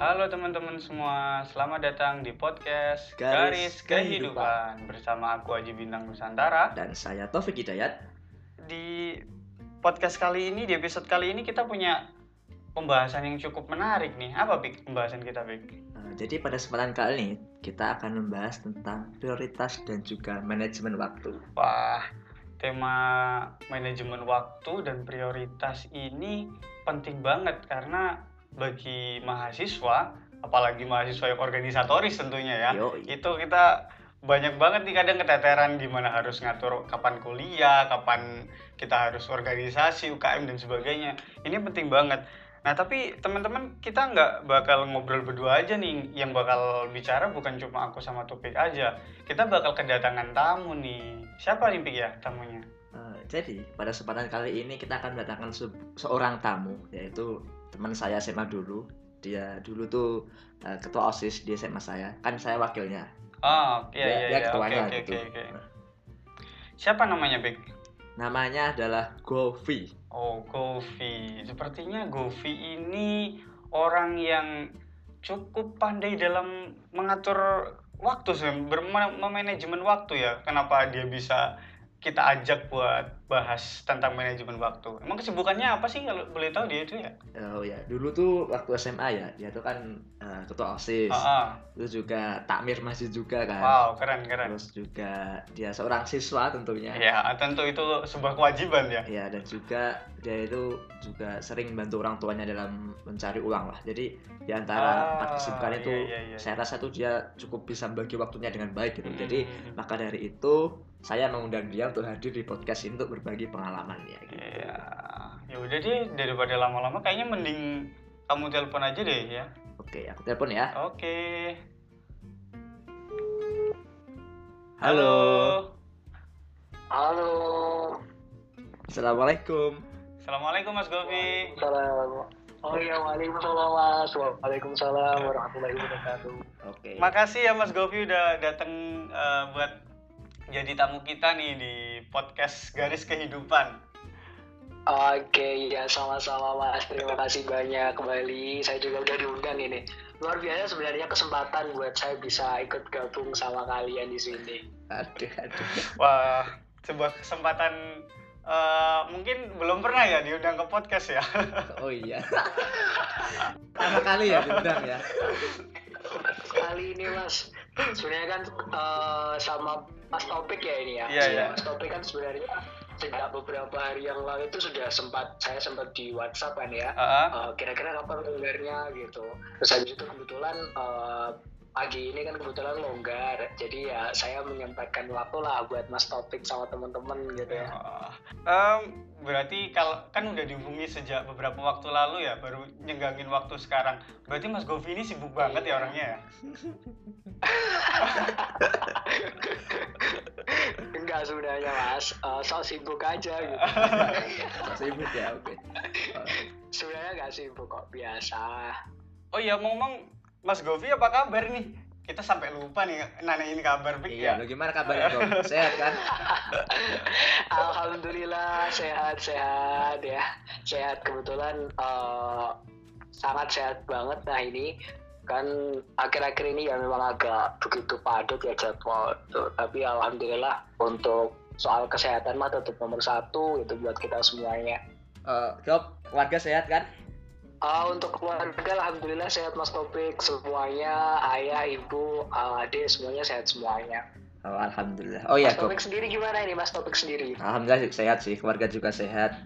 Halo teman-teman semua, selamat datang di podcast Garis Garis, Kehidupan. bersama aku Aji Bintang Nusantara. dan saya Taufik Hidayat. Di podcast kali ini, di episode kali ini kita punya pembahasan yang cukup menarik nih. Apa Pik pembahasan kita Pik? Uh, jadi pada kesempatan kali ini kita akan membahas tentang prioritas dan juga manajemen waktu. Wah, tema manajemen waktu dan prioritas ini penting banget karena bagi mahasiswa, apalagi mahasiswa yang organisatoris tentunya ya, Yoi. itu kita banyak banget nih kadang keteteran gimana harus ngatur kapan kuliah, kapan kita harus organisasi, UKM dan sebagainya. Ini penting banget. Nah tapi teman-teman kita nggak bakal ngobrol berdua aja nih, yang bakal bicara bukan cuma aku sama Topik aja. Kita bakal kedatangan tamu nih. Siapa nih Pik ya tamunya? Uh, jadi pada kesempatan kali ini kita akan mendatangkan se- seorang tamu yaitu teman saya SMA dulu. Dia dulu tuh uh, ketua OSIS di SMA saya. Kan saya wakilnya. Oh, iya Dia- iya dia iya. Oke ketuanya oke gitu. oke. oke. Siapa namanya Pik? Namanya adalah Govi. Oh, Govi. Sepertinya Govi ini orang yang cukup pandai dalam mengatur waktu sih, bermanajemen waktu ya. Kenapa dia bisa kita ajak buat bahas tentang manajemen waktu? Emang kesibukannya apa sih kalau boleh tahu dia itu ya? Oh ya, dulu tuh waktu SMA ya, dia tuh kan uh, ketua OSIS. Ah, ah. Terus juga takmir masjid juga kan. Wow, keren keren. Terus juga dia seorang siswa tentunya. Ya, tentu itu sebuah kewajiban ya. Ya, dan juga dia itu juga sering bantu orang tuanya dalam mencari uang lah. Jadi di antara Ah, empat kesibukan itu, iya, iya, iya. saya rasa tuh dia cukup bisa bagi waktunya dengan baik gitu. Hmm, Jadi hmm, hmm. maka dari itu saya mengundang dia untuk hadir di podcast ini untuk berbagi pengalaman ya. Gitu. Iya. Ya udah deh, daripada lama-lama kayaknya mending kamu telepon aja deh ya. Oke, aku telepon ya. Oke. Halo. Halo. Assalamualaikum. Assalamualaikum Mas Govi. Salam. Oh iya, waalaikumsalam mas. Waalaikumsalam warahmatullahi wabarakatuh. Oke. Makasih ya Mas Govi udah datang eh, buat jadi tamu kita nih di podcast Garis Kehidupan. Oke, ya sama-sama mas. Terima kasih banyak kembali. Saya juga udah diundang ini. Luar biasa sebenarnya kesempatan buat saya bisa ikut gabung sama kalian di sini. Aduh, aduh. Wah, sebuah kesempatan eh, mungkin belum pernah ya diundang ke podcast ya. Oh iya. Pertama kali ya diundang ya. Kali ini mas, sebenarnya kan eh, sama Mas Topik ya ini ya. Iya, iya. Mas Topik kan sebenarnya sejak beberapa hari yang lalu itu sudah sempat saya sempat di WhatsApp kan ya. Heeh. Eh, kira-kira kapan longgarnya gitu terus habis itu kebetulan eh, pagi ini kan kebetulan longgar jadi ya saya menyempatkan waktu lah buat mas topik sama teman-teman gitu ya Oh. Em, berarti kalau kan udah dihubungi sejak beberapa waktu lalu ya, baru nyenggangin waktu sekarang. Berarti Mas Govi ini sibuk banget ya orangnya ya? enggak sebenarnya mas Eh, so sibuk aja gitu Sibuk ya, oke. Oh, sebenarnya nggak sibuk kok biasa Oh iya, mau ngomong Mas Govi apa kabar nih? Kita sampai lupa nih nanyain kabar Pik Iya, ya. lo gimana kabarnya Bro? Sehat kan? alhamdulillah sehat sehat ya sehat kebetulan eh, sangat sehat banget nah ini kan akhir-akhir ini ya memang agak begitu padat ya jadwal tuh. tapi alhamdulillah untuk soal kesehatan mah tetap nomor satu itu buat kita semuanya Eh, Gop, warga sehat kan? Ah, untuk keluarga alhamdulillah sehat mas Topik semuanya ayah ibu ah, adik semuanya sehat semuanya Oh, alhamdulillah. Oh iya, mas. Topik sendiri gimana ini mas Topik sendiri Alhamdulillah sehat sih, keluarga juga sehat.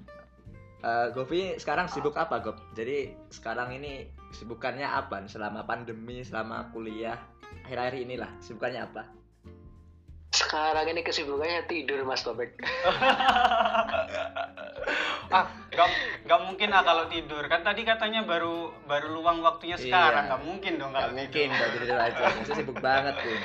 Eh, Govi sekarang sibuk apa, Gop? Jadi sekarang ini sibukannya apa selama pandemi, selama kuliah? Akhir-akhir inilah, sibukannya apa? Sekarang ini kesibukannya tidur mas Topik ah, gak, gak mungkin ah kalau tidur. Kan tadi katanya baru baru luang waktunya sekarang. Iya. Gak mungkin dong Gak kalau mungkin tidur. kalau tidur aja, Maksudnya sibuk banget ini.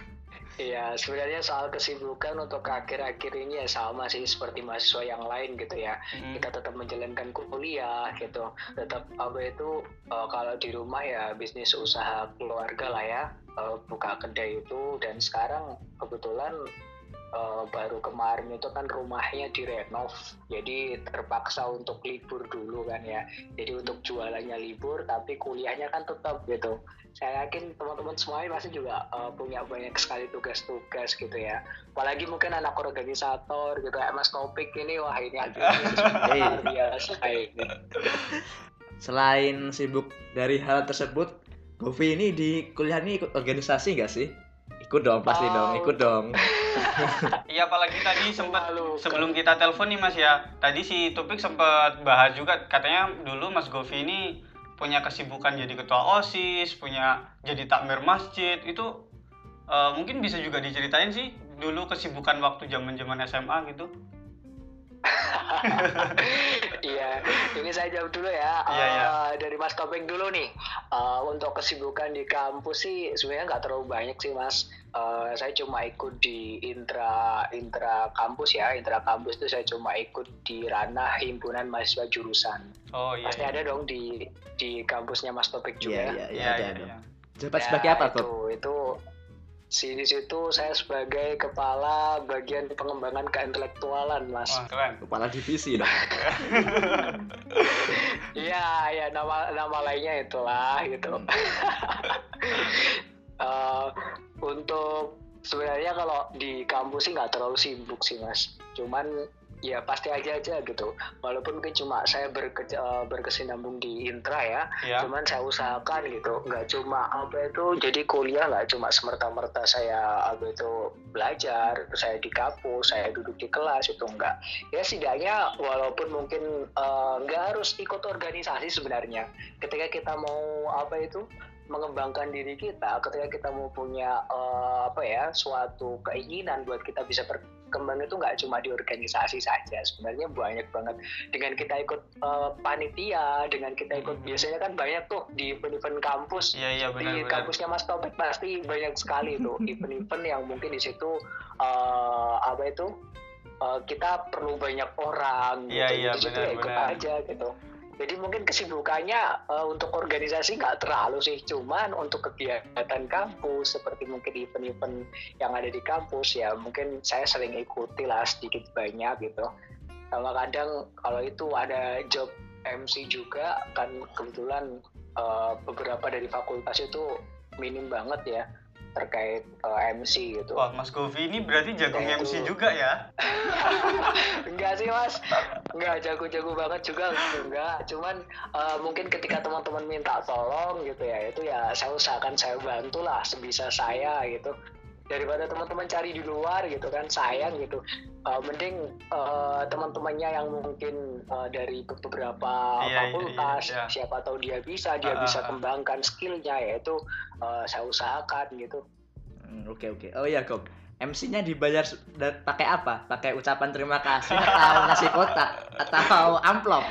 Iya, sebenarnya soal kesibukan untuk akhir-akhir ini ya sama sih seperti mahasiswa yang lain gitu ya. Mm. Kita tetap menjalankan kuliah gitu. Tetap apa itu eh, kalau di rumah ya bisnis usaha keluarga lah ya. Eh, buka kedai itu dan sekarang kebetulan eh, baru kemarin itu kan rumahnya direnov jadi terpaksa untuk libur dulu kan ya jadi untuk jualannya libur tapi kuliahnya kan tetap gitu saya yakin teman-teman semuanya pasti juga eh, punya banyak sekali tugas-tugas gitu ya apalagi mungkin anak organisator gitu kayak Mas Topik ini wah ini Hey. luar biasa ini Selain sibuk dari hal tersebut, Govi ini di kuliah ini ikut organisasi nggak sih? Ikut dong, pasti Oh. dong, ikut dong. Iya apalagi tadi sempat sebelum kita telepon nih Mas ya. Tadi si Topik sempat bahas juga katanya dulu Mas Govi ini punya kesibukan jadi ketua OSIS, punya jadi takmir masjid. Itu eh, mungkin bisa juga diceritain sih dulu kesibukan waktu zaman-zaman SMA gitu. Iya, ini saya jawab dulu ya. Iya, iya. Eh, Dari Mas Topeng dulu nih. Eh, untuk kesibukan di kampus sih sebenarnya nggak terlalu banyak sih Mas. Eh, saya cuma ikut di intra intra kampus ya. Intra kampus itu saya cuma ikut di ranah himpunan mahasiswa jurusan. Oh iya. Pasti ada dong di di kampusnya Mas Topik Iya, juga. iya, iya, Iya ada iya iya. Jabat Ya, sebagai apa, itu, Gob? Itu si di situ saya sebagai kepala bagian pengembangan keintelektualan Mas. Wah, keren. Kepala divisi dong. Iya, ya nama nama lainnya itulah gitu. Hmm. Eh, untuk sebenarnya kalau di kampus sih nggak terlalu sibuk sih mas. Cuman ya pasti aja aja gitu. Walaupun mungkin cuma saya berke, eh, berkesinambung di intra ya, Iya. cuman saya usahakan gitu. Nggak cuma apa itu jadi kuliah nggak cuma semerta-merta saya apa itu belajar, saya di kampus, saya duduk di kelas itu enggak ya setidaknya walaupun mungkin eh, nggak harus ikut organisasi sebenarnya ketika kita mau apa itu mengembangkan diri kita ketika kita mau punya eh, apa ya suatu keinginan buat kita bisa berkembang itu nggak cuma di organisasi saja sebenarnya banyak banget dengan kita ikut eh, panitia dengan kita ikut Mhm. biasanya kan banyak tuh di event-event kampus Iya iya benar di benar. kampusnya Mas Topik pasti banyak sekali tuh event-event yang mungkin di situ eh, apa itu eh, kita perlu banyak orang Iya, gitu. iya, situ benar, ya ikut benar. aja gitu. Jadi mungkin kesibukannya eh, untuk organisasi nggak terlalu sih, cuman untuk kegiatan kampus seperti mungkin event-event yang ada di kampus ya mungkin saya sering ikuti lah sedikit banyak gitu. Sama kadang kalau itu ada job MC juga kan kebetulan eh, beberapa dari fakultas itu minim banget ya terkait eh, MC gitu. Wah Mas Govi ini berarti jago Ya, MC itu. juga ya? enggak sih mas, enggak jago-jago banget juga enggak. Cuman eh, mungkin ketika teman-teman minta tolong gitu ya, itu ya saya usahakan saya bantu lah sebisa saya gitu. Daripada teman-teman cari di luar gitu kan sayang gitu. Eh, mending eh, teman-temannya yang mungkin eh, dari beberapa Iya, iya, fakultas, iya, iya. siapa tahu dia bisa, dia Ah, bisa ah, ah. kembangkan skillnya yaitu eh, saya usahakan gitu. Hmm, Oke oke. Oh iya Gob. MC-nya dibayar pakai apa? Pakai ucapan terima kasih atau nasi kotak atau amplop?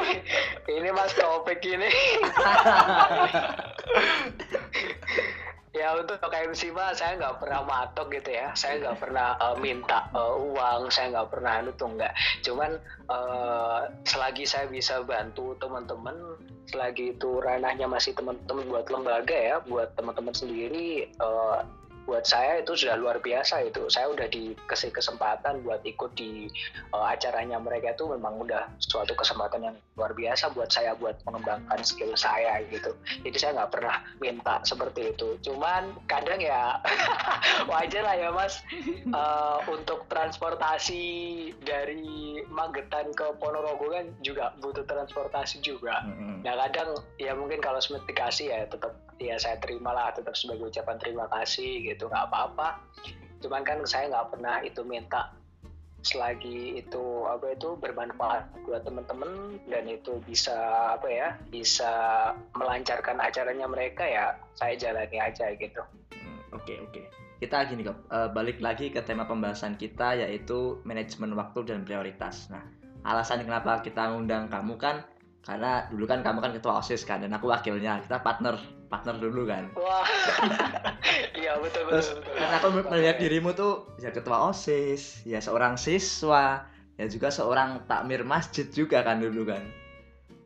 Ini Mas Topik ini. ya untuk MC mah saya nggak pernah matok gitu ya. Saya nggak pernah eh, minta eh, uang saya nggak pernah anu tuh nggak. Cuman eh, selagi saya bisa bantu teman-teman selagi itu ranahnya masih teman-teman buat lembaga ya buat teman-teman sendiri eh, buat saya itu sudah luar biasa itu. Saya udah dikasih kesempatan buat ikut di eh, acaranya mereka itu memang udah suatu kesempatan yang luar biasa buat saya buat mengembangkan skill saya gitu. Jadi saya nggak pernah minta seperti itu. Cuman kadang ya wajar lah ya mas. Eh, untuk transportasi dari Magetan ke Ponorogo kan juga butuh transportasi juga. Mm-mm. Nah kadang ya mungkin kalau dikasih ya tetap ya saya terima lah tetap sebagai ucapan terima kasih gitu nggak apa-apa. Cuman kan saya nggak pernah itu minta selagi itu apa itu bermanfaat buat teman-teman dan itu bisa apa ya bisa melancarkan acaranya mereka ya saya jalani aja gitu. Hmm, Oke oke. Kita gini kok, balik lagi ke tema pembahasan kita yaitu manajemen waktu dan prioritas. Nah, alasan kenapa kita ngundang kamu kan karena dulu kan kamu kan ketua osis kan dan aku wakilnya. Kita partner partner dulu kan. Wah, iya betul betul. Terus betul. karena aku melihat dirimu tuh ya ketua osis, ya seorang siswa, ya juga seorang takmir masjid juga kan dulu kan.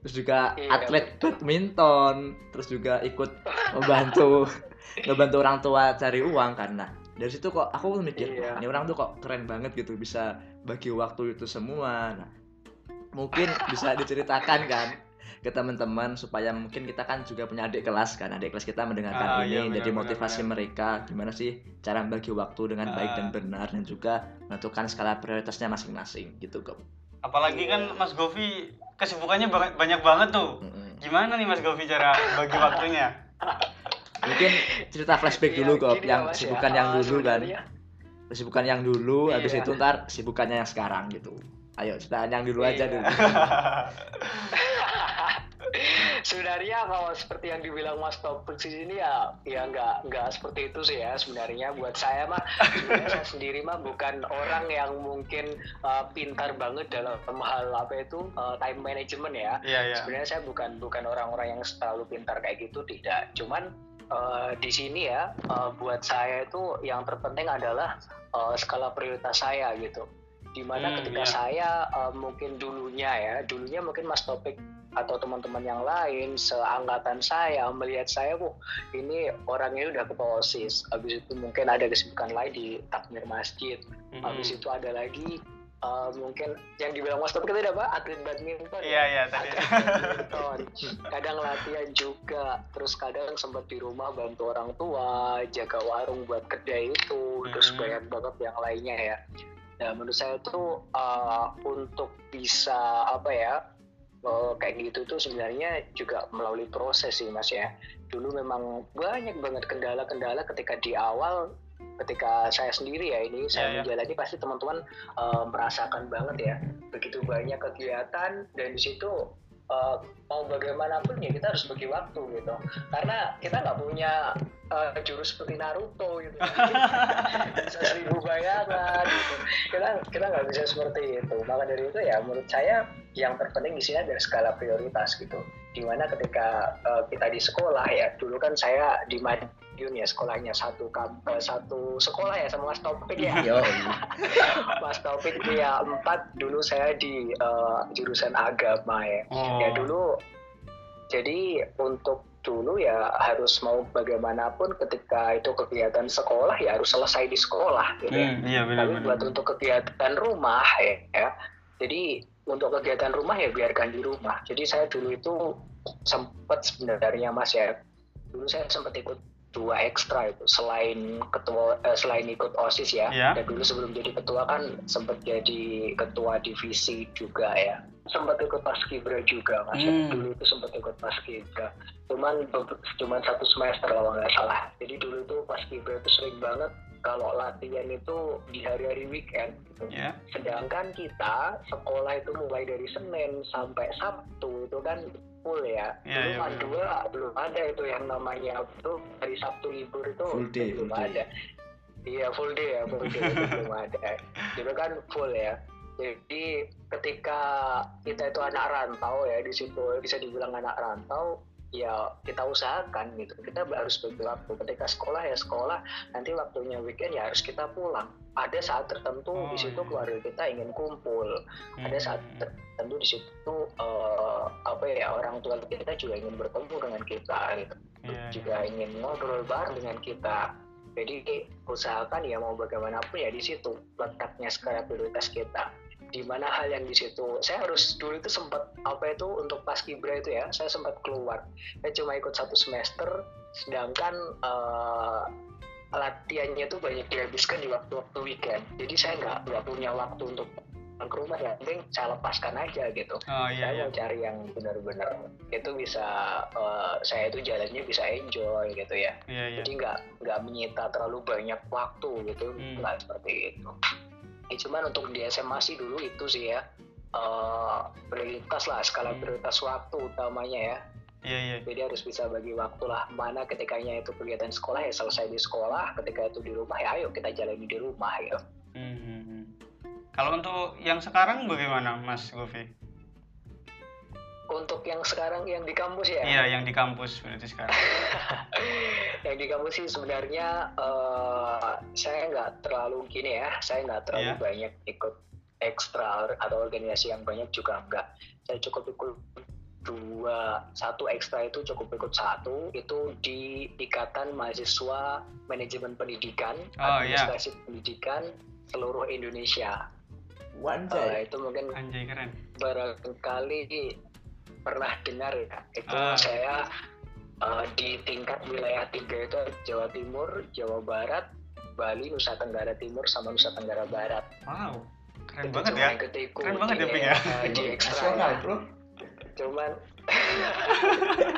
Terus juga Iya, atlet betul. badminton, terus juga ikut membantu ngebantu orang tua cari uang karena dari situ kok aku mikir Iya. "Wah, ini orang tuh kok keren banget gitu bisa bagi waktu itu semua nah mungkin bisa diceritakan kan ke teman-teman supaya mungkin kita kan juga punya adik kelas kan adik kelas kita mendengarkan Ah, ini iya, benar, jadi benar, motivasi benar. mereka gimana sih cara bagi waktu dengan baik Ah. dan benar dan juga menentukan skala prioritasnya masing-masing gitu kok Apalagi kan Mas Govi kesibukannya ba- banyak banget tuh. Gimana nih Mas Govi cara bagi waktunya? mungkin cerita flashback Iya, dulu kok gini ya, yang Mas, ya. yang Ah, dulu kan kesibukan yang dulu habis Iya. itu ntar sibukannya yang sekarang gitu ayo cerita yang dulu aja Iya. dulu sebenarnya kalau seperti yang dibilang Mas Topik di sini ya ya nggak nggak seperti itu sih ya sebenarnya buat saya mah sebenarnya saya sendiri mah bukan orang yang mungkin uh, pintar banget dalam hal apa itu uh, time management ya Iya, iya. sebenarnya saya bukan bukan orang-orang yang terlalu pintar kayak gitu tidak cuman eh, di sini ya eh, buat saya itu yang terpenting adalah eh, skala prioritas saya gitu di mana Hmm, ketika iya. saya eh, mungkin dulunya ya dulunya mungkin Mas Topik atau teman-teman yang lain seangkatan saya melihat saya bu ini orangnya udah ke osis habis itu mungkin ada kesibukan lain di takmir masjid. Mm-mm. habis itu ada lagi eh, mungkin yang dibilang Mas Topik itu apa? Atlet badminton Iya, iya tadi. badminton. Kadang latihan juga. Terus kadang sempat di rumah bantu orang tua jaga warung buat kedai itu. Terus Hmm. banyak banget yang lainnya ya. Nah menurut saya tuh uh, untuk bisa apa ya uh, kayak gitu tuh sebenarnya juga melalui proses sih mas ya dulu memang banyak banget kendala-kendala ketika di awal ketika saya sendiri ya ini saya Iya, iya. menjalani pasti teman-teman uh, merasakan banget ya begitu banyak kegiatan dan di situ uh, mau bagaimanapun ya kita harus bagi waktu gitu. Karena kita nggak punya uh, jurus seperti Naruto gitu. Bisa seribu bayangan gitu. kita kita nggak bisa seperti itu. Maka dari itu ya menurut saya yang terpenting di sini adalah skala prioritas gitu. Di mana ketika uh, kita di sekolah ya dulu kan saya di Madiun ya sekolahnya satu kamp eh, satu sekolah ya sama Mas Taufik ya yo Mas Taufik ya empat dulu saya di eh, jurusan agama ya. Oh. Ya dulu jadi untuk dulu ya harus mau bagaimanapun ketika itu kegiatan sekolah ya harus selesai di sekolah gitu ya. Hmm, iya Tapi benar-benar. buat untuk kegiatan rumah ya, ya. Jadi untuk kegiatan rumah ya biarkan di rumah. Jadi saya dulu itu sempat sebenarnya Mas ya. Dulu saya sempat ikut dua ekstra itu selain ketua eh, selain ikut OSIS ya. Iya. Dan dulu sebelum jadi ketua kan sempat jadi ketua divisi juga ya. Sempat ikut paskibra juga Mas. Hmm. Dulu itu sempat ikut paskibra. Cuman cuman satu semester kalau nggak salah. Jadi dulu itu paskibra itu sering banget kalau latihan itu di hari-hari weekend gitu. Ya. Sedangkan kita sekolah itu mulai dari Senin sampai Sabtu itu kan full ya. Iya, belum iya, ada dua, belum ada itu yang namanya itu hari Sabtu libur itu Full day, belum full ada. Iya full day ya, full day itu belum ada. Itu kan full ya. Jadi ketika kita itu anak rantau ya di situ bisa dibilang anak rantau ya kita usahakan gitu. Kita harus bagi waktu. Ketika sekolah ya sekolah nanti waktunya weekend ya harus kita pulang. Ada saat tertentu Oh, di situ iya. keluarga kita ingin kumpul. Ada saat Hmm. tertentu di situ eh, apa ya orang tua kita juga ingin bertemu dengan kita gitu. Iya, iya. juga ingin ngobrol bareng dengan kita. Jadi usahakan ya mau bagaimanapun ya di situ letaknya skala prioritas kita di mana hal yang di situ saya harus dulu itu sempat apa itu untuk paskibra itu ya saya sempat keluar saya cuma ikut satu semester sedangkan eh, latihannya tuh banyak dihabiskan di waktu-waktu weekend jadi saya nggak nggak punya waktu untuk ke rumah ya penting saya lepaskan aja gitu Oh iya saya iya. mau cari yang benar-benar itu bisa eh, saya itu jalannya bisa enjoy gitu ya Iya iya. jadi nggak nggak menyita terlalu banyak waktu gitu Hmm. nggak seperti itu ya, cuman untuk di SMA sih dulu itu sih ya eh, prioritas lah skala Hmm. prioritas waktu utamanya ya Iya iya. jadi harus bisa bagi waktu lah mana ketikanya itu kegiatan sekolah ya selesai di sekolah ketika itu di rumah ya ayo kita jalani di rumah gitu Hmm, hmm, hmm. Kalau untuk yang sekarang bagaimana Mas Govi? untuk yang sekarang yang di kampus ya Iya yang di kampus berarti sekarang. yang di kampus sih sebenarnya eh, saya nggak terlalu gini ya saya nggak terlalu Iya. banyak ikut ekstra atau organisasi yang banyak juga enggak saya cukup ikut dua satu ekstra itu cukup ikut satu itu di ikatan mahasiswa manajemen pendidikan Oh, iya. administrasi pendidikan seluruh Indonesia Wanjay. itu mungkin Anjay keren. barangkali pernah dengar ya itu Ah. saya eh, di tingkat wilayah tiga itu Jawa Timur Jawa Barat Bali Nusa Tenggara Timur sama Nusa Tenggara Barat Wow. Keren Itu banget ya. ikut ikut Keren banget ya, di, Ping, ya. di ekstra Nasional, ya. bro. cuman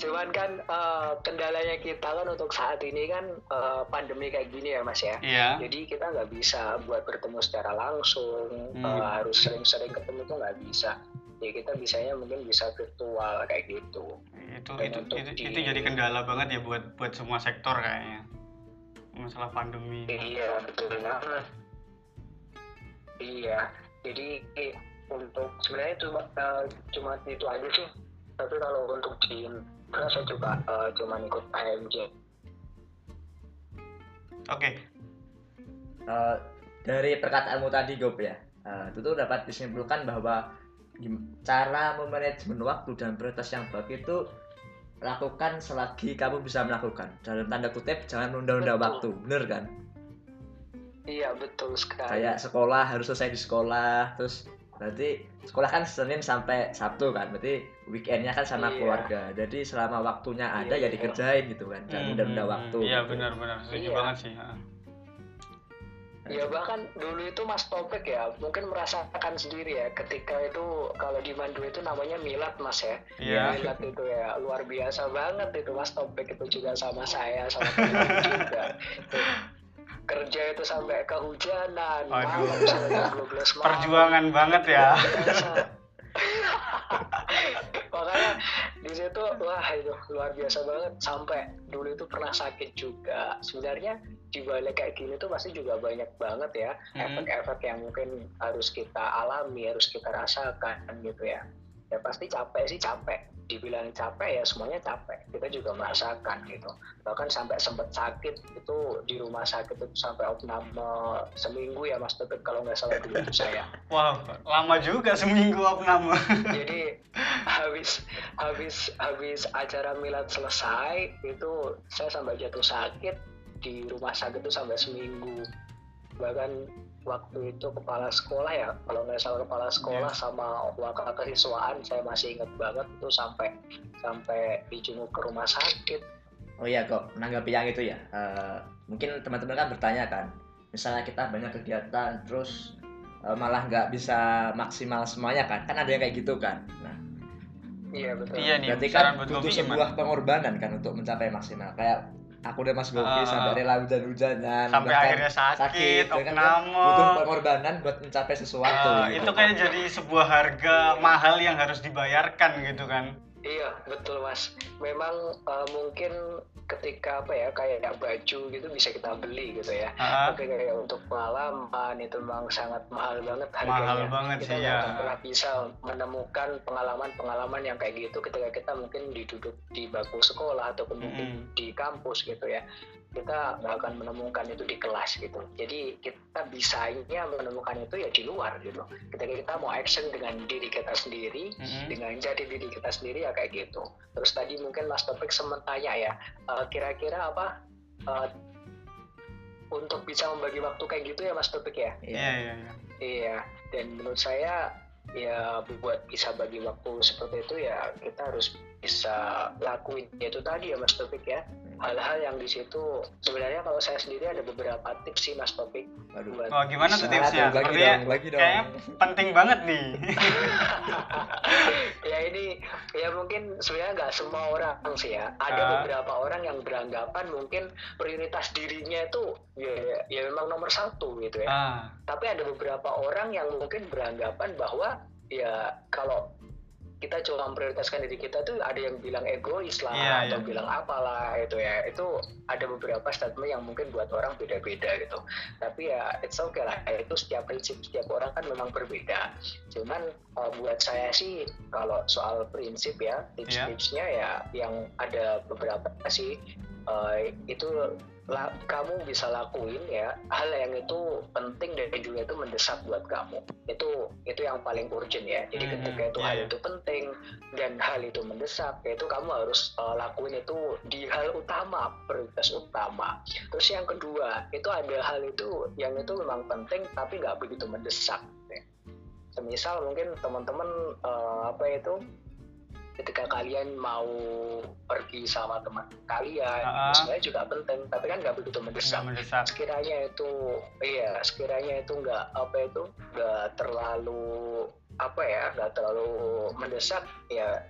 cuman kan eh, kendalanya kita kan untuk saat ini kan eh, pandemi kayak gini ya mas ya Iya. jadi kita nggak bisa buat bertemu secara langsung Hmm. eh, harus sering-sering ketemu tuh nggak bisa ya kita bisanya mungkin bisa virtual kayak gitu Itu Dan itu itu, di- itu jadi kendala banget ya buat buat semua sektor kayaknya. Masalah pandemi. iya betul banget iya jadi untuk sebenarnya itu eh, cuma itu aja sih tapi kalau untuk di karena saya juga eh, cuma ikut AMJ Oke. Eh, dari perkataanmu tadi Gop ya eh, itu tuh dapat disimpulkan bahwa gim- cara memanajemen waktu dan prioritas yang baik itu lakukan selagi kamu bisa melakukan dalam tanda kutip jangan menunda-nunda waktu bener kan iya betul sekali kayak sekolah harus selesai di sekolah terus berarti sekolah kan Senin sampai Sabtu kan berarti weekendnya kan sama Iya. keluarga jadi selama waktunya ada Iya, ya iya. dikerjain gitu kan jangan Hmm, menunda-nunda hmm, waktu Iya gitu. benar-benar setuju Iya. banget sih. Ya bahkan dulu itu Mas Topik ya mungkin merasakan sendiri ya ketika itu kalau di Mandu itu namanya milad Mas ya. Iya. Milad itu ya luar biasa banget itu Mas Topik itu juga sama saya sama juga. Kerja itu sampai kehujanan, Aduh. malam sampai jam 12 malam. Perjuangan banget ya. Makanya di situ wah itu luar biasa banget sampai dulu itu pernah sakit juga. Sebenarnya di balik kayak gini tuh pasti juga banyak banget ya Hmm. efek-efek yang mungkin harus kita alami, harus kita rasakan gitu ya. Ya pasti capek sih capek. Dibilang capek ya semuanya capek. Kita juga merasakan gitu. Bahkan sampai sempat sakit itu di rumah sakit itu sampai opname seminggu ya Mas Tepik kalau nggak salah dulu saya. Wow, lama juga seminggu opname. jadi habis habis habis acara milad selesai itu saya sampai jatuh sakit di rumah sakit itu sampai seminggu bahkan waktu itu kepala sekolah ya kalau nggak salah kepala sekolah sama wakil kesiswaan saya masih ingat banget itu sampai sampai dijenguk ke rumah sakit Oh iya kok, menanggapi yang itu ya. eh, mungkin teman-teman kan bertanya kan, misalnya kita banyak kegiatan, terus eh, malah nggak bisa maksimal semuanya kan? Kan ada yang kayak gitu kan. Nah, iya betul Iya nih, berarti kan butuh sebuah gimana? pengorbanan kan untuk mencapai maksimal. Kayak aku dan Mas Gopi Ah. sampai rela hujan-hujanan, Sampai akhirnya sakit, ya kan? butuh pengorbanan buat mencapai sesuatu. Ah, gitu. itu kayak jadi sebuah harga mahal yang harus dibayarkan gitu kan. Iya betul mas. Memang eh, mungkin ketika apa ya kayak baju gitu bisa kita beli gitu ya. Ah, Tapi kayak untuk pengalaman itu memang sangat mahal banget harganya. mahal banget kita sih ya. pernah bisa menemukan pengalaman-pengalaman yang kayak gitu ketika kita mungkin diduduk di bangku sekolah ataupun mungkin Mm-mm. di kampus gitu ya kita nggak akan menemukan itu di kelas gitu jadi kita bisanya menemukan itu ya di luar gitu ketika kita mau action dengan diri kita sendiri Mm-mm. dengan jadi diri kita sendiri ya kayak gitu terus tadi mungkin Mas Topik sempat tanya ya eh, kira-kira apa eh, untuk bisa membagi waktu kayak gitu ya Mas Topik ya Iya. Iya iya iya. Iya, dan menurut saya ya buat bisa bagi waktu seperti itu ya kita harus bisa lakuin ya itu tadi ya Mas Topik ya hal-hal yang di situ sebenarnya kalau saya sendiri ada beberapa tips sih Mas Topik buat Wah, gimana tuh tipsnya? Dong, dong. kayaknya penting banget nih. ya ini ya mungkin sebenarnya nggak semua orang sih ya ada Ah. beberapa orang yang beranggapan mungkin prioritas dirinya itu ya, ya memang nomor satu gitu ya ah, tapi ada beberapa orang yang mungkin beranggapan bahwa ya kalau kita cuma memprioritaskan diri kita tuh ada yang bilang egois lah Iya, atau iya. bilang apalah itu ya. Itu ada beberapa statement yang mungkin buat orang beda-beda gitu. Tapi ya it's okay lah. Itu setiap prinsip setiap orang kan memang berbeda. Cuman uh, buat saya sih kalau soal prinsip ya tips-tipsnya ya yang ada beberapa sih eh, itu la- kamu bisa lakuin ya hal yang itu penting dan juga itu mendesak buat kamu itu itu yang paling urgent ya jadi Hmm, ketika itu iya, hal iya. itu penting dan hal itu mendesak yaitu kamu harus eh, lakuin itu di hal utama prioritas utama terus yang kedua itu ada hal itu yang itu memang penting tapi nggak begitu mendesak ya. semisal mungkin teman-teman eh, apa itu ketika kalian mau pergi sama teman kalian Ah. itu sebenarnya juga penting tapi kan nggak begitu mendesak mendesak sekiranya itu iya sekiranya itu nggak apa itu nggak terlalu apa ya nggak terlalu mendesak ya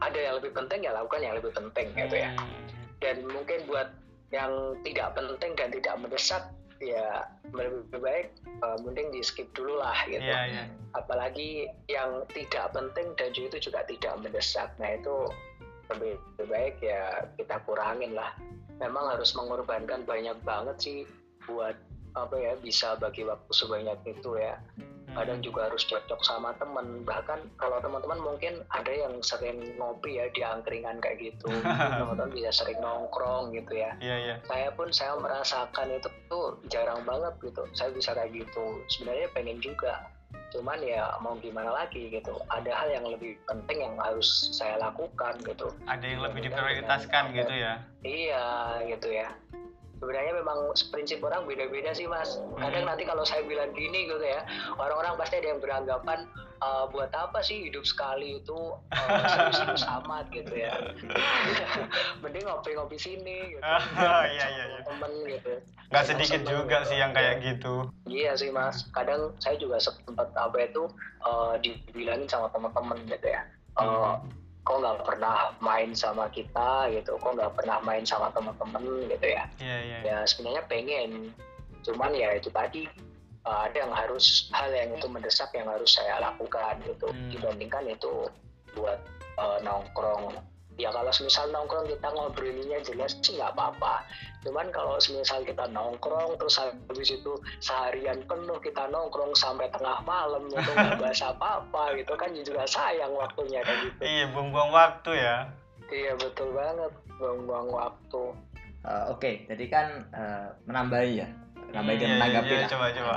ada yang lebih penting ya lakukan yang lebih penting gitu ya Hmm. dan mungkin buat yang tidak penting dan tidak mendesak ya lebih baik eh, mending di skip dulu lah gitu. Iya, iya. apalagi yang tidak penting dan juga itu juga tidak mendesak. Nah itu lebih, lebih baik ya kita kurangin lah. Memang harus mengorbankan banyak banget sih buat apa ya bisa bagi waktu sebanyak itu ya. Hmm. kadang juga harus cocok sama temen. Bahkan kalau teman-teman mungkin ada yang sering ngopi ya di angkringan kayak gitu. Teman-teman bisa sering nongkrong gitu ya. Iya, iya. saya pun saya merasakan itu tuh jarang banget gitu. Saya bisa kayak gitu. Sebenarnya pengen juga. Cuman ya mau gimana lagi gitu. Ada hal yang lebih penting yang harus saya lakukan gitu. Ada yang lebih diprioritaskan gitu ya. iya gitu ya sebenarnya memang prinsip orang beda-beda sih mas kadang Hmm. nanti kalau saya bilang gini gitu ya orang-orang pasti ada yang beranggapan "Eh, buat apa sih hidup sekali itu eh, serius-serius amat gitu ya mending ngopi-ngopi sini gitu Ah, iya, iya, iya. temen gitu Nggak sedikit juga gitu. sih yang kayak gitu. Iya sih mas, kadang saya juga sempat apa itu eh, dibilangin sama teman-teman gitu ya, Hmm. Kok nggak pernah main sama kita gitu, kok nggak pernah main sama teman-teman gitu ya. Iya, iya. Ya sebenarnya pengen, cuman ya itu tadi eh, ada yang harus hal yang itu mendesak yang harus saya lakukan gitu, Hmm. dibandingkan itu buat eh, nongkrong. Ya kalau semisal nongkrong kita ngobrolinnya jelas sih nggak apa-apa. Cuman kalau semisal kita nongkrong terus habis itu seharian penuh kita nongkrong sampai tengah malam itu nggak bahas apa-apa gitu kan juga sayang waktunya kayak gitu. Iya, buang-buang waktu ya. Iya betul banget buang-buang waktu. Eh, Oke, jadi kan eh, menambahi ya, menambahi Hmm, dan iya, menanggapi iya, lah. coba, coba.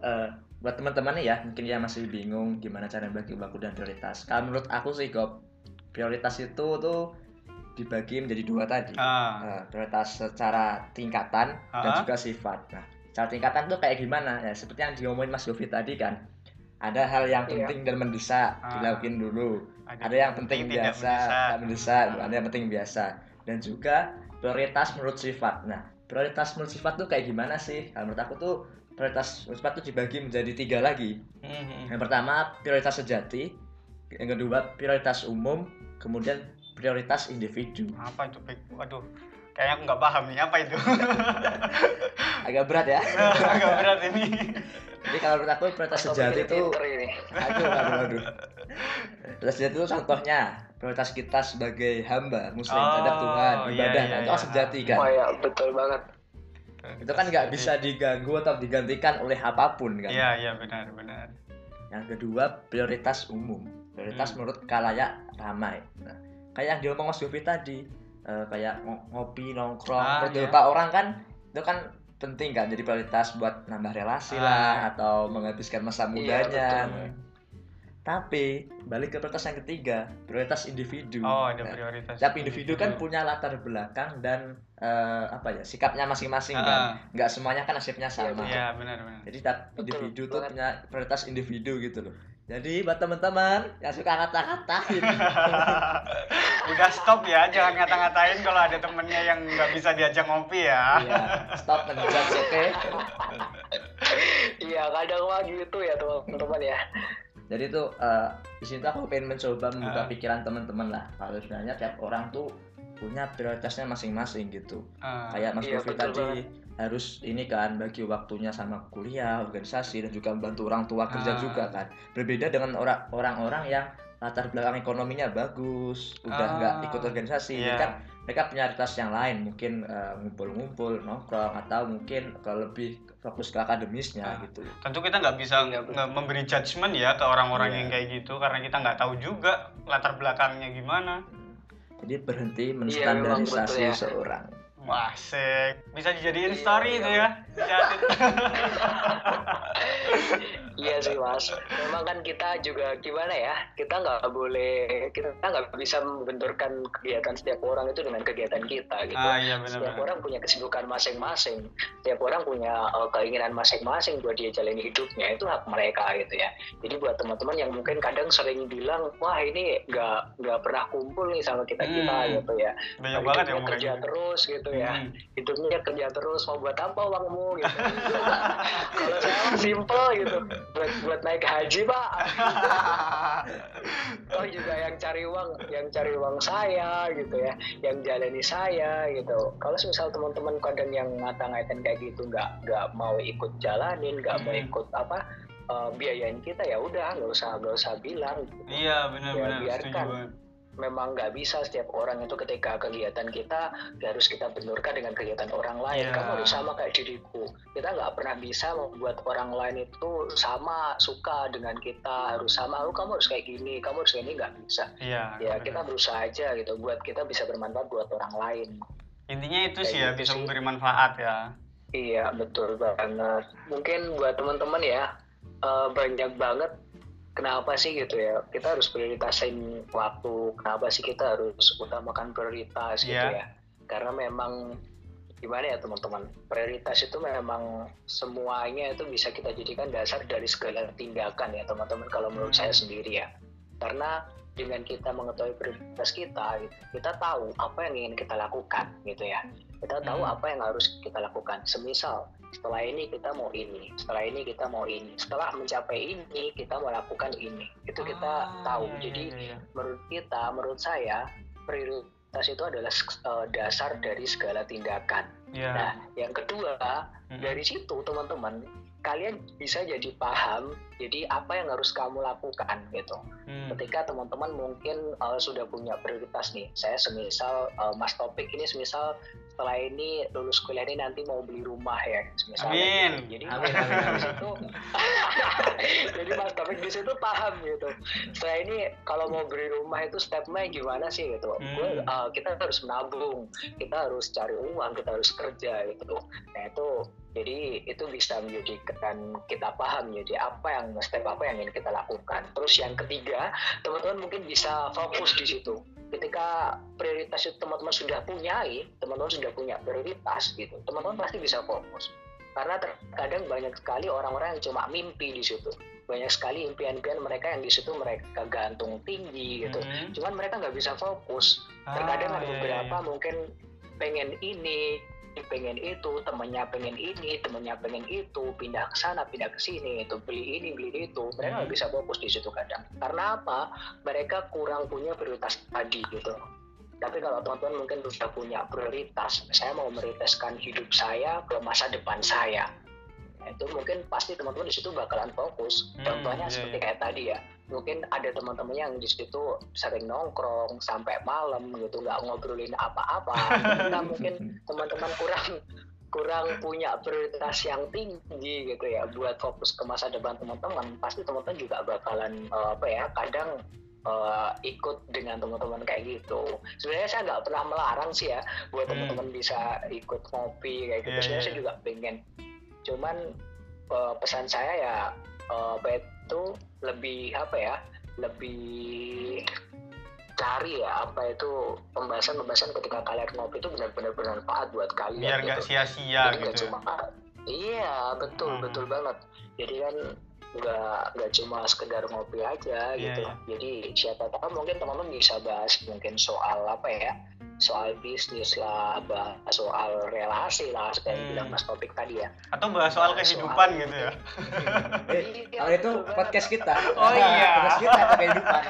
Eh, buat teman-teman nih ya, mungkin yang masih bingung gimana cara bagi waktu dan prioritas. Kalau menurut aku sih, Gop, prioritas itu tuh dibagi menjadi dua tadi. Ah, Eh, prioritas secara tingkatan dan Ah. juga sifat. Nah, secara tingkatan tuh kayak gimana? Ya, seperti yang diomongin Mas Yofi tadi kan, ada hal yang Iya. penting dan mendesak Ah. dilakuin dulu. Ada yang penting tidak biasa, mendesak. tak mendesak, Ah. ada yang penting biasa. Dan juga prioritas menurut sifat. Nah, prioritas menurut sifat tuh kayak gimana sih? Kalau menurut aku tuh prioritas menurut sifat tuh dibagi menjadi tiga lagi. Hmm, Yang pertama prioritas sejati, yang kedua prioritas umum, kemudian prioritas individu. Apa itu? Waduh, kayaknya aku nggak paham nih apa itu. Agak berat ya. Agak berat ini. Jadi kalau menurut aku prioritas sejati itu aduh aduh aduh. Prioritas sejati itu contohnya prioritas kita sebagai hamba muslim Oh, terhadap Tuhan iya, ibadah iya, kan itu iya. sejati kan. Oh ya betul banget. itu kan nggak bisa diganggu atau digantikan oleh apa pun kan. Iya, iya benar, benar. Yang kedua prioritas umum, prioritas Hmm. menurut kalayak ramai. Nah, kayak yang diomong Mas Yofi tadi, eh, kayak ngo- ngopi nongkrong, Ah, iya. orang kan itu kan penting kan jadi prioritas buat nambah relasi Ah. lah atau menghabiskan masa Iya, mudanya. betul. Tapi balik ke prioritas yang ketiga, prioritas individu. Oh, ada Nah, prioritas. Setiap individu kan punya latar belakang dan eh, apa ya sikapnya masing-masing kan. Ah, Nggak semuanya kan nasibnya sama. Iya, benar, benar. Jadi Betul individu tuh punya prioritas individu gitu loh. Jadi buat teman-teman yang suka ngata-ngatain, Udah stop ya, jangan ngata-ngatain kalau ada temennya yang nggak bisa diajak ngopi ya. iya, stop ngejudge oke. Iya kadang mah gitu ya teman-teman ya. Jadi tuh eh, di sini tuh aku pengen mencoba membuka Ah. pikiran teman-teman lah. Kalau sebenarnya tiap orang tuh punya prioritasnya masing-masing gitu. Ah, Kayak Mas Iya, tadi banget. Harus ini kan bagi waktunya sama kuliah, organisasi dan juga membantu orang tua kerja Ah. juga kan. Berbeda dengan orang- orang-orang yang latar belakang ekonominya bagus, udah nggak Ah, ikut organisasi, iya. Jadi kan mereka punya prioritas yang lain, mungkin eh, ngumpul-ngumpul, nongkrong atau mungkin ke lebih fokus ke akademisnya Ah. gitu. Tentu kita nggak bisa Iya, nggak memberi judgement ya ke orang-orang Iya. yang kayak gitu karena kita nggak tahu juga latar belakangnya gimana. Hmm. Jadi berhenti memang menstandarisasi betul ya. seorang. Wah, asik. Bisa dijadiin Iya, story iya. itu ya. Jadi- Iya sih mas, memang kan kita juga gimana ya, kita nggak boleh, kita nggak bisa membenturkan kegiatan setiap orang itu dengan kegiatan kita gitu. ah, iya Setiap benar-benar. orang punya kesibukan masing-masing, setiap orang punya uh, keinginan masing-masing buat dia jalani hidupnya itu hak mereka gitu ya. Jadi buat teman-teman yang mungkin kadang sering bilang, wah ini nggak nggak pernah kumpul nih sama kita kita Hmm. gitu ya. Banyak banget yang kerja gitu. terus gitu ya Hmm. hidupnya kerja terus mau buat apa uangmu gitu kalau saya simple gitu buat buat naik haji pak oh juga yang cari uang yang cari uang saya gitu ya yang jalani saya gitu kalau misal teman-teman kadang yang ngata-ngatain kayak gitu nggak nggak mau ikut jalanin nggak mau Hmm. ikut apa eh, biayain kita ya udah nggak usah nggak usah bilang Iya, benar-benar. Ya, biarkan. Memang nggak bisa setiap orang itu ketika kegiatan kita harus kita benturkan dengan kegiatan orang lain. Iya. Kamu harus sama kayak diriku. Kita nggak pernah bisa membuat orang lain itu sama suka dengan kita. Harus sama. Oh kamu harus kayak gini. Kamu harus kayak ini nggak bisa. Iya. Ya benar. kita berusaha aja gitu. Buat kita bisa bermanfaat buat orang lain. Intinya itu Kayak sih ya gitu bisa sih. memberi manfaat ya. Iya betul banget. Mungkin buat teman-teman ya eh, banyak banget. Kenapa sih gitu ya? Kita harus prioritasin waktu. Kenapa sih kita harus utamakan prioritas gitu Iya. ya? Karena memang gimana ya teman-teman? Prioritas itu memang semuanya itu bisa kita jadikan dasar dari segala tindakan ya teman-teman. Kalau menurut Hmm. saya sendiri ya. Karena dengan kita mengetahui prioritas kita, kita tahu apa yang ingin kita lakukan gitu ya. Kita tahu Hmm. apa yang harus kita lakukan. Semisal setelah ini kita mau ini, setelah ini kita mau ini, setelah mencapai ini kita mau lakukan ini. Itu kita Ah, tahu. iya, Jadi iya, iya. menurut kita, menurut saya prioritas itu adalah eh, dasar dari segala tindakan. Iya. Nah, yang kedua Mm-mm. dari situ teman-teman kalian bisa jadi paham jadi apa yang harus kamu lakukan gitu Hmm. ketika teman-teman mungkin uh, sudah punya prioritas nih saya semisal uh, mas topik ini semisal setelah ini lulus kuliah ini nanti mau beli rumah ya semisal Amin. jadi Amin, amin, amin. di situ jadi mas topik di situ paham gitu setelah ini kalau mau beli rumah itu stepnya gimana sih gitu Hmm. Gue, uh, kita harus menabung kita harus cari uang kita harus kerja gitu nah itu jadi itu bisa menjadikan kita paham jadi apa yang step apa yang ingin kita lakukan. Terus yang ketiga teman-teman mungkin bisa fokus di situ. Ketika prioritas itu teman-teman sudah punyai teman-teman sudah punya prioritas gitu teman-teman pasti bisa fokus. Karena terkadang banyak sekali orang-orang yang cuma mimpi di situ. Banyak sekali impian-impian mereka yang di situ mereka gantung tinggi gitu. Hmm. cuman mereka nggak bisa fokus. Terkadang Ah, ada iya, beberapa iya. mungkin pengen ini pengen itu temennya pengen ini temennya pengen itu pindah ke sana pindah ke sini itu beli ini beli itu. Mereka nggak Hmm. bisa fokus di situ kadang. Karena apa? Mereka kurang punya prioritas tadi gitu. Tapi kalau teman-teman mungkin sudah punya prioritas saya mau prioritaskan hidup saya ke masa depan saya. Nah, itu mungkin pasti teman-teman di situ bakalan fokus. Hmm, contohnya iya, seperti iya. kayak tadi ya mungkin ada teman-teman yang di situ sering nongkrong sampai malam gitu nggak ngobrolin apa-apa. Kita mungkin teman-teman kurang kurang punya prioritas yang tinggi gitu ya buat fokus ke masa depan teman-teman. Pasti teman-teman juga bakalan eh, apa ya kadang eh, ikut dengan teman-teman kayak gitu. Sebenarnya saya nggak pernah melarang sih ya buat Hmm. teman-teman bisa ikut ngopi kayak gitu. Iya, sebenarnya iya, saya juga pengen. Cuman eh, pesan saya ya eh, apa itu lebih apa ya lebih cari ya apa itu pembahasan-pembahasan ketika kalian ngopi itu benar-benar bermanfaat buat kalian biar gitu. nggak sia-sia Jadi nggak gitu. cuma iya betul Hmm. betul banget jadi kan nggak nggak cuma sekedar ngopi aja Iya, gitu iya. jadi siapa tahu mungkin teman-teman bisa bahas mungkin soal apa ya soal bisnis lah bahas soal relasi lah seperti yang Hmm. bilang mas topik tadi ya Atau bahas soal Bahas kehidupan soal- gitu ya. Eh, Iya, kalau itu podcast kita. Oh, iya. Podcast kita ada kehidupan.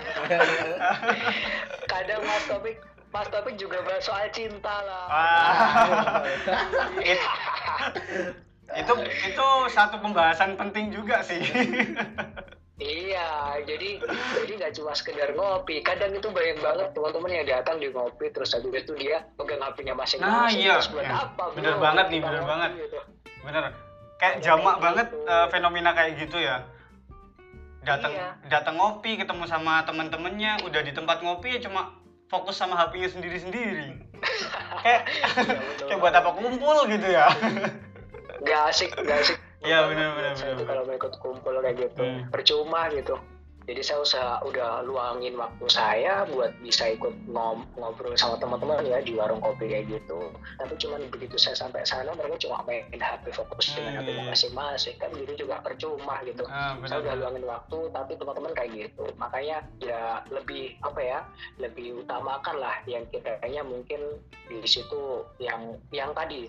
kadang mas topik mas topik juga bahas soal cinta lah. It- itu itu satu pembahasan penting juga sih. Iya, jadi jadi nggak cuma sekedar ngopi. Kadang itu banyak banget teman-teman yang datang di ngopi terus habis itu dia pegang HP-nya masing-masing. Nah, iya. Terus buat Iya. apa? Bener bro? banget nih, bener ngopi banget. gitu. Bener. Kayak Ada jamak banget gitu. eh, fenomena kayak gitu ya. Datang Iya. datang ngopi ketemu sama temen-temennya udah di tempat ngopi ya cuma fokus sama HP-nya sendiri-sendiri. kayak Iya, betul. kayak buat apa kumpul gitu ya. Gak asik, gak asik. Iya, benar, benar, benar, kalau mau ikut kumpul kayak gitu, Hmm. percuma gitu. Jadi saya usaha udah luangin waktu saya buat bisa ikut ngom- ngobrol sama teman-teman ya di warung kopi kayak gitu. Tapi cuman begitu saya sampai sana mereka cuma main HP fokus dengan Hmm, HP iya. masing-masing kan gitu juga percuma gitu. Ah, saya udah benar. luangin waktu tapi teman-teman kayak gitu makanya ya lebih apa ya lebih utamakan lah yang kayaknya mungkin di situ yang yang tadi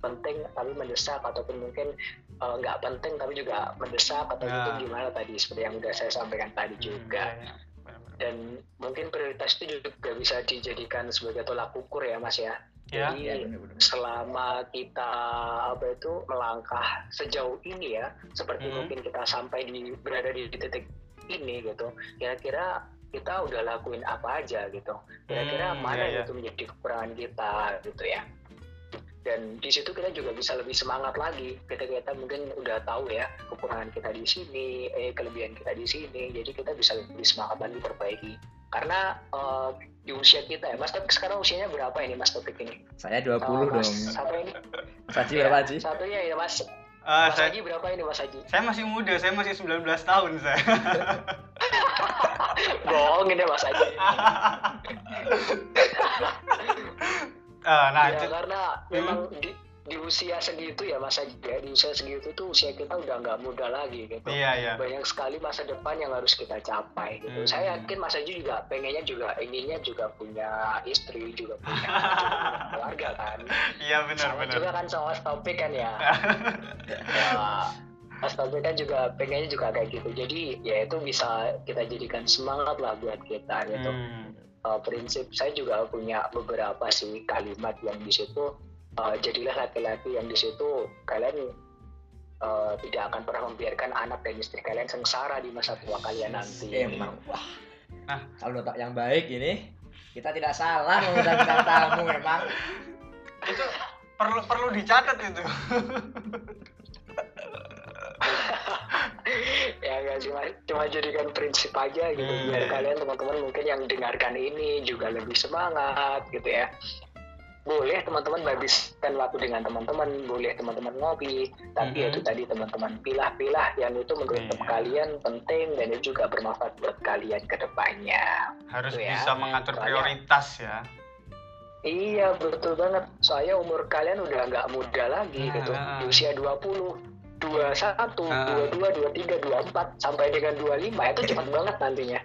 penting tapi mendesak ataupun mungkin eh, nggak penting tapi juga mendesak atau Ya. itu gimana tadi seperti yang udah saya sampaikan tadi juga Hmm, iya, iya. Benar-benar. dan mungkin prioritas itu juga bisa dijadikan sebagai tolak ukur ya mas ya Ya. jadi Iya, benar-benar. selama kita apa itu melangkah sejauh ini ya seperti Hmm. mungkin kita sampai di berada di titik ini gitu kira-kira kita udah lakuin apa aja gitu kira-kira Hmm, mana iya, iya. yang itu menjadi kekurangan kita gitu ya dan di situ kita juga bisa lebih semangat lagi. Ketika kita mungkin udah tahu ya kekurangan kita di sini eh kelebihan kita di sini. Jadi kita bisa lebih semangat lagi perbaiki. Karena eh, di usia kita ya mas Topik sekarang usianya berapa ini mas Topik ini? Saya Sama 20 mas dong. satu ini? Mas Haji berapa Haji? satunya ya mas. Ah, mas saya, Haji berapa ini mas Haji? saya masih muda, saya masih 19 tahun saya. bohongin ya mas Haji Ah, nah, ya karena memang di, di usia segitu ya mas Haji ya di usia segitu tuh usia kita udah nggak muda lagi gitu iya iya. banyak sekali masa depan yang harus kita capai gitu. Hmm. Saya yakin Mas Haji juga pengennya juga inginnya juga punya istri juga punya, juga punya keluarga kan. Iya benar benar. juga kan Mas Taufik kan ya. ya Mas kan juga pengennya juga kayak gitu. Jadi ya itu bisa kita jadikan semangat lah buat kita gitu. Hmm. Uh, prinsip saya juga punya beberapa sih kalimat yang di situ uh, jadilah laki-laki yang di situ kalian uh, tidak akan pernah membiarkan anak dan istri kalian sengsara di masa tua kalian nanti. Emang wah. Ah. Kalau tak yang baik ini kita tidak salah mengundang tamu memang. Itu perlu perlu dicatat itu. cuma cuma jadikan prinsip aja gitu Hmm. biar kalian teman-teman mungkin yang dengarkan ini juga lebih semangat gitu ya boleh teman-teman menghabiskan waktu dengan teman-teman boleh teman-teman ngopi tapi Mhm. itu tadi teman-teman pilah-pilah yang itu menurut Iya. kalian penting dan itu juga bermanfaat buat kalian ke depannya Harus Gitu ya. bisa mengatur Soalnya- prioritas ya. Iya betul banget. Soalnya umur kalian udah nggak muda lagi Nah, gitu. nah. Di usia 20, 21, Nah. 22, 23, 24 sampai dengan 25 itu cepat banget nantinya.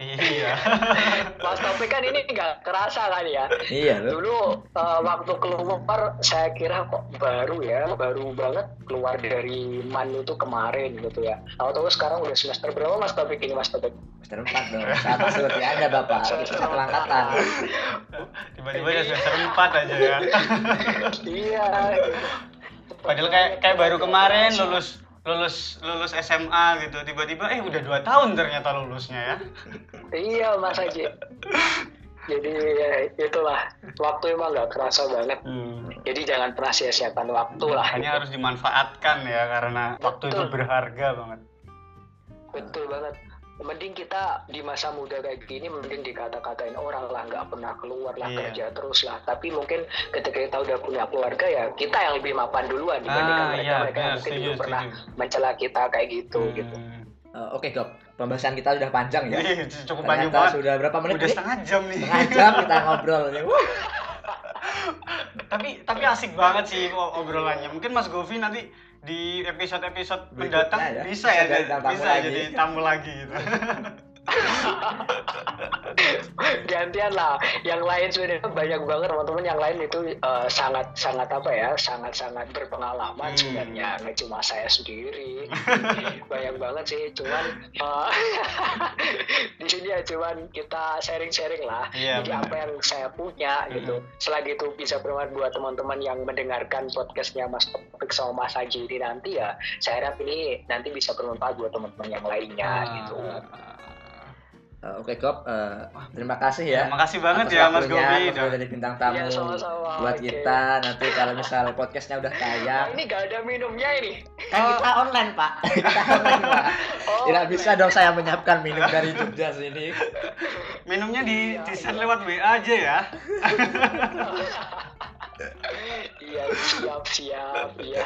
Iya. Mas Taufik kan ini nggak kerasa kan ya. Iya loh. Dulu uh, waktu keluar saya kira kok baru ya, baru banget keluar dari MAN itu kemarin gitu ya. Tahu-tahu sekarang udah semester berapa Mas Taufik ini Mas Taufik? Semester 4 dong. Sama seperti Anda Bapak. Kita satu angkatan. Tiba-tiba udah semester 4 aja ya. iya. Padahal kayak kayak baru kemarin lulus lulus lulus SMA gitu tiba-tiba eh udah dua tahun ternyata lulusnya ya Iya Mas Haji. Jadi ya, itulah waktu emang nggak kerasa banget. Jadi jangan pernah sia-siakan waktu lah. makanya harus dimanfaatkan ya karena waktu itu Betul. berharga banget Betul banget. Mending kita di masa muda kayak gini mending dikata-katain orang lah nggak pernah keluar lah Iya. kerja terus lah. Tapi mungkin ketika kita udah punya keluarga ya kita yang lebih mapan duluan dibandingkan ah mereka iya mereka yang benar mungkin belum pernah mencela kita kayak gitu gitu. Hmm. Eh, Oke Gop, pembahasan kita sudah panjang ya. Ih, cukup banyak Ternyata banget sudah berapa menit udah nih? setengah jam nih Setengah jam kita ngobrol. Tapi tapi asik banget sih obrolannya mungkin Mas Govi nanti di episode-episode mendatang ya, bisa bisa ya jadi- tamu bisa jadi tamu lagi gitu gantian lah. Yang lain sudah banyak banget teman-teman. Yang lain itu eh, sangat sangat apa ya sangat sangat berpengalaman Hmm. sebenarnya. Nggak cuma saya sendiri. Banyak banget sih. Cuman eh, di sini ya cuman kita sharing-sharing lah. Iya, jadi benar. apa yang saya punya gitu. Selagi itu bisa bermanfaat buat teman-teman yang mendengarkan podcastnya Mas Topik sama Mas Haji ini nanti ya. Saya harap ini nanti bisa bermanfaat buat teman-teman yang lainnya gitu Eh, Oke Gop, eh, terima kasih ya. Ya, makasih banget atas ya Mas Gobi. udah jadi bintang tamu Iya, sama-sama. buat Oke. kita. Nanti kalau misal podcastnya udah Nah, tayang, ini gak ada minumnya ini. kan kita online pak. kita online pak. Oh, Tidak bisa dong saya menyiapkan minum dari Jogja sini. Minumnya di Iya, di iya. lewat WA aja ya. Iya, siap, siap, iya.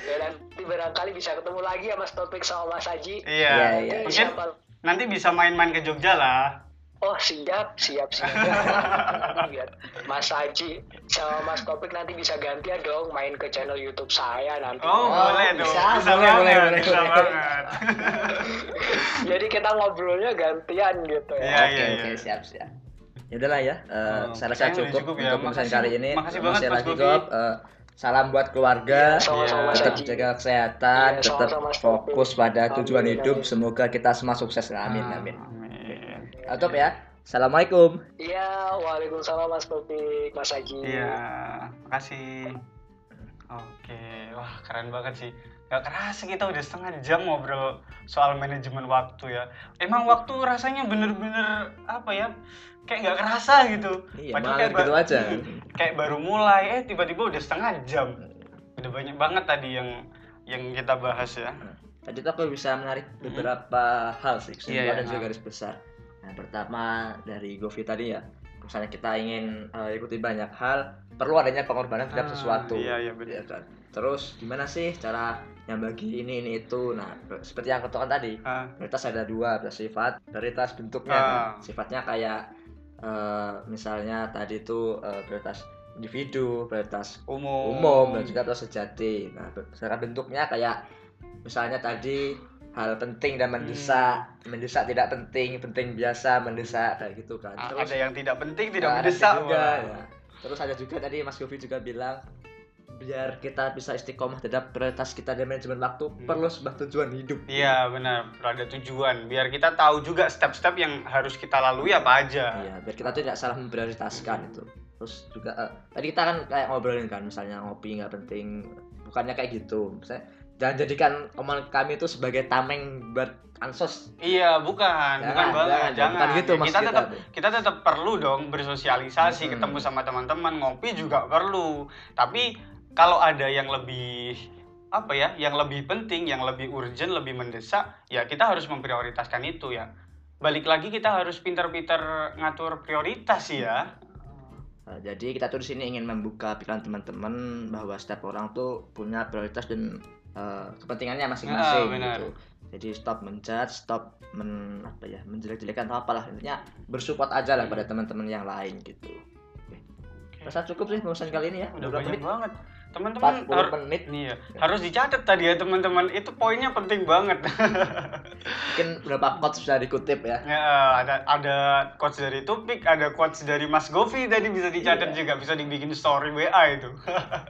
Ya, nanti barangkali bisa ketemu lagi ya Mas Topik sama Mas Haji. Iya. Iya, iya. Nanti Mungkin siapa- nanti bisa main-main ke Jogja lah. Oh siap, siap, siap. Biar Mas Haji sama Mas Topik nanti bisa gantian dong main ke channel YouTube saya nanti. Oh, Oh, boleh dong. bisa, Bisa, boleh, banget, boleh, boleh, bisa boleh. banget. Jadi kita ngobrolnya gantian gitu Iya, ya. Oke iya, oke iya. siap siap. Ya udahlah ya. eh, Oh, saya rasa cukup, cukup ya. untuk pembahasan Makasih- kali ini. makasih banget, Mas lagi Bobi. Salam buat keluarga. Iya, sama-sama, tetap Haji. jaga kesehatan, Iya, tetap fokus pada tujuan Amin, hidup. amin. Semoga kita semua sukses. Amin amin. Amin. Tutup ya. Assalamualaikum. Iya, waalaikumsalam Mas Topik, Mas Haji. Iya, makasih. Oke, wah keren banget sih. Gak kerasa kita udah setengah jam ngobrol soal manajemen waktu ya. Emang waktu rasanya bener-bener apa ya? Kayak gak kerasa gitu. Iya, Padahal kayak gitu aja. Kayak baru mulai, eh tiba-tiba udah setengah jam. Udah banyak banget tadi yang yang kita bahas ya. Tadi tuh aku bisa menarik beberapa hal sih, Iya, kesimpulan iya. dan juga garis besar. Nah, pertama dari Govi tadi ya, misalnya kita ingin eh, ikuti banyak hal, perlu adanya pengorbanan terhadap Ah, sesuatu. iya, iya, benar. Ya kan? Terus gimana sih cara yang bagi ini ini itu? Nah, seperti yang katakan tadi, Ah, prioritas ada dua, sifat, prioritas bentuknya. Ah. kan. Sifatnya kayak eh, misalnya tadi itu eh, prioritas individu, prioritas umum. umum dan juga terus sejati. Nah, sedangkan bentuknya kayak misalnya tadi hal penting dan mendesak, mendesak tidak penting, penting biasa, mendesak kayak gitu kan. Ah, Terus ada yang tidak penting, tidak ada mendesak. juga. Ya. Terus ada juga tadi Mas Govi juga bilang biar kita bisa istiqomah terhadap prioritas kita dan manajemen waktu Hmm. perlu sebuah tujuan hidup. Iya benar, perlu ada tujuan biar kita tahu juga step-step yang harus kita lalui apa aja. Iya, biar kita tuh tidak salah memprioritaskan itu. Terus juga eh, tadi kita kan kayak ngobrolin kan, misalnya ngopi nggak penting, bukannya kayak gitu. Misalnya jangan jadikan omongan kami itu sebagai tameng buat ansos. Iya, bukan, bukan Jangan, banget, jangan, jangan. bukan gitu Ya, kita kita tetap tuh. kita tetap perlu dong bersosialisasi, Mm-mm. ketemu sama teman-teman, ngopi juga perlu. Tapi kalau ada yang lebih apa ya, yang lebih penting, yang lebih urgent, lebih mendesak, ya kita harus memprioritaskan itu ya. Balik lagi kita harus pintar-pintar ngatur prioritas ya. Nah, jadi kita tuh di sini ingin membuka pikiran teman-teman bahwa setiap orang tuh punya prioritas dan eh, kepentingannya masing-masing benar. gitu. Jadi stop menjudge, stop men apa ya, menjelek-jelekan atau apalah intinya bersupport aja lah pada teman-teman yang lain gitu. Oke. Rasa cukup sih pembahasan kali ini ya. Udah banyak menit? banget. Teman-teman 40 har- menit. Iya, harus dicatat tadi ya teman-teman. Itu poinnya penting banget. Mungkin berapa quotes bisa dikutip ya. Ya, ada ada quotes dari Tupik, ada quotes dari Mas Govi tadi bisa dicatat Iya. juga, bisa dibikin story WA itu.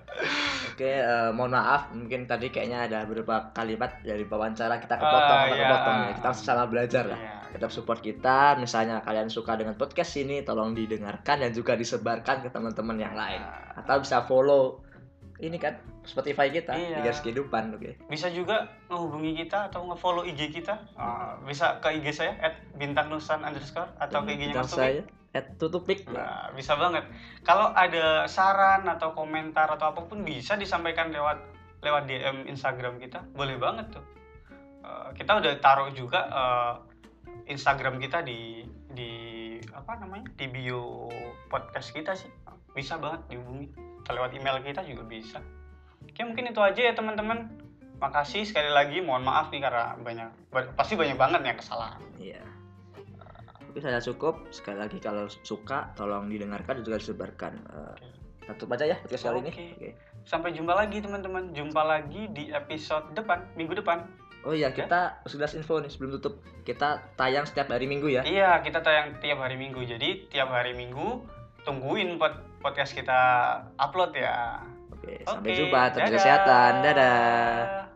Oke, eh, mohon maaf mungkin tadi kayaknya ada beberapa kalimat dari wawancara kita kepotong Ah, atau iya. kepotong ya. Kita sama belajar lah. Iya. Tetap support kita. Misalnya kalian suka dengan podcast ini, tolong didengarkan dan juga disebarkan ke teman-teman yang lain. Nah, Atau bisa follow ini kan Spotify kita Iya. di garis kehidupan, oke. bisa juga menghubungi kita atau nge-follow IG kita. Ah, bisa ke IG saya @bintangnusan underscore atau ke IG-nya Bintang Mas saya at tutupik. Nah, bisa banget. Kalau ada saran atau komentar atau apa pun bisa disampaikan lewat lewat DM Instagram kita. Boleh banget tuh. Eh, kita udah taruh juga eh, Instagram kita di di apa namanya? di bio podcast kita sih. Bisa banget dihubungi. Lewat email kita juga bisa. Oke, mungkin itu aja ya teman-teman. Makasih sekali lagi. Mohon maaf nih karena banyak ba- pasti banyak banget yang kesalahan. Iya. Oke, saya cukup. Sekali lagi kalau suka tolong didengarkan dan juga disebarkan. Eh, kita tutup aja ya podcast kali ini. Oke. Sampai jumpa lagi teman-teman. Jumpa lagi di episode depan, minggu depan. Oh iya, kita sudah info nih sebelum tutup. Kita tayang setiap hari Minggu ya. Iya, kita tayang tiap hari Minggu. Jadi tiap hari Minggu tungguin pod- podcast kita upload ya. Oke, sampai jumpa. Tetap kesehatan. Dadah.